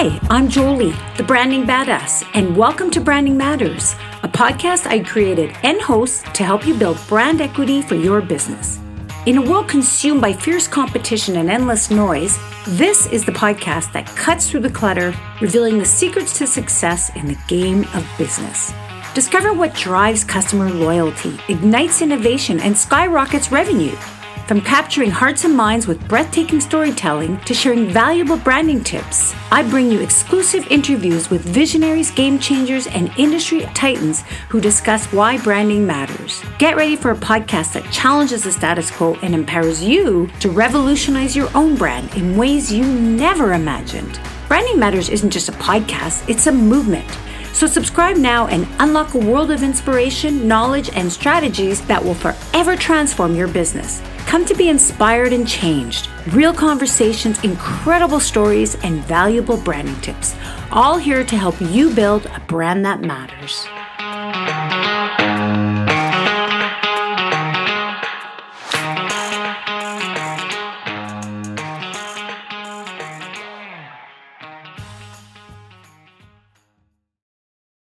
Hi, I'm Jolie, the branding badass, and welcome to Branding Matters, a podcast I created and host to help you build brand equity for your business. In a world consumed by fierce competition and endless noise, this is the podcast that cuts through the clutter, revealing the secrets to success in the game of business. Discover what drives customer loyalty, ignites innovation, and skyrockets revenue. From capturing hearts and minds with breathtaking storytelling to sharing valuable branding tips, I bring you exclusive interviews with visionaries, game changers, and industry titans who discuss why branding matters. Get ready for a podcast that challenges the status quo and empowers you to revolutionize your own brand in ways you never imagined. Branding Matters isn't just a podcast, it's a movement. So subscribe now and unlock a world of inspiration, knowledge, and strategies that will forever transform your business. Come to be inspired and changed. Real conversations, incredible stories, and valuable branding tips. All here to help you build a brand that matters.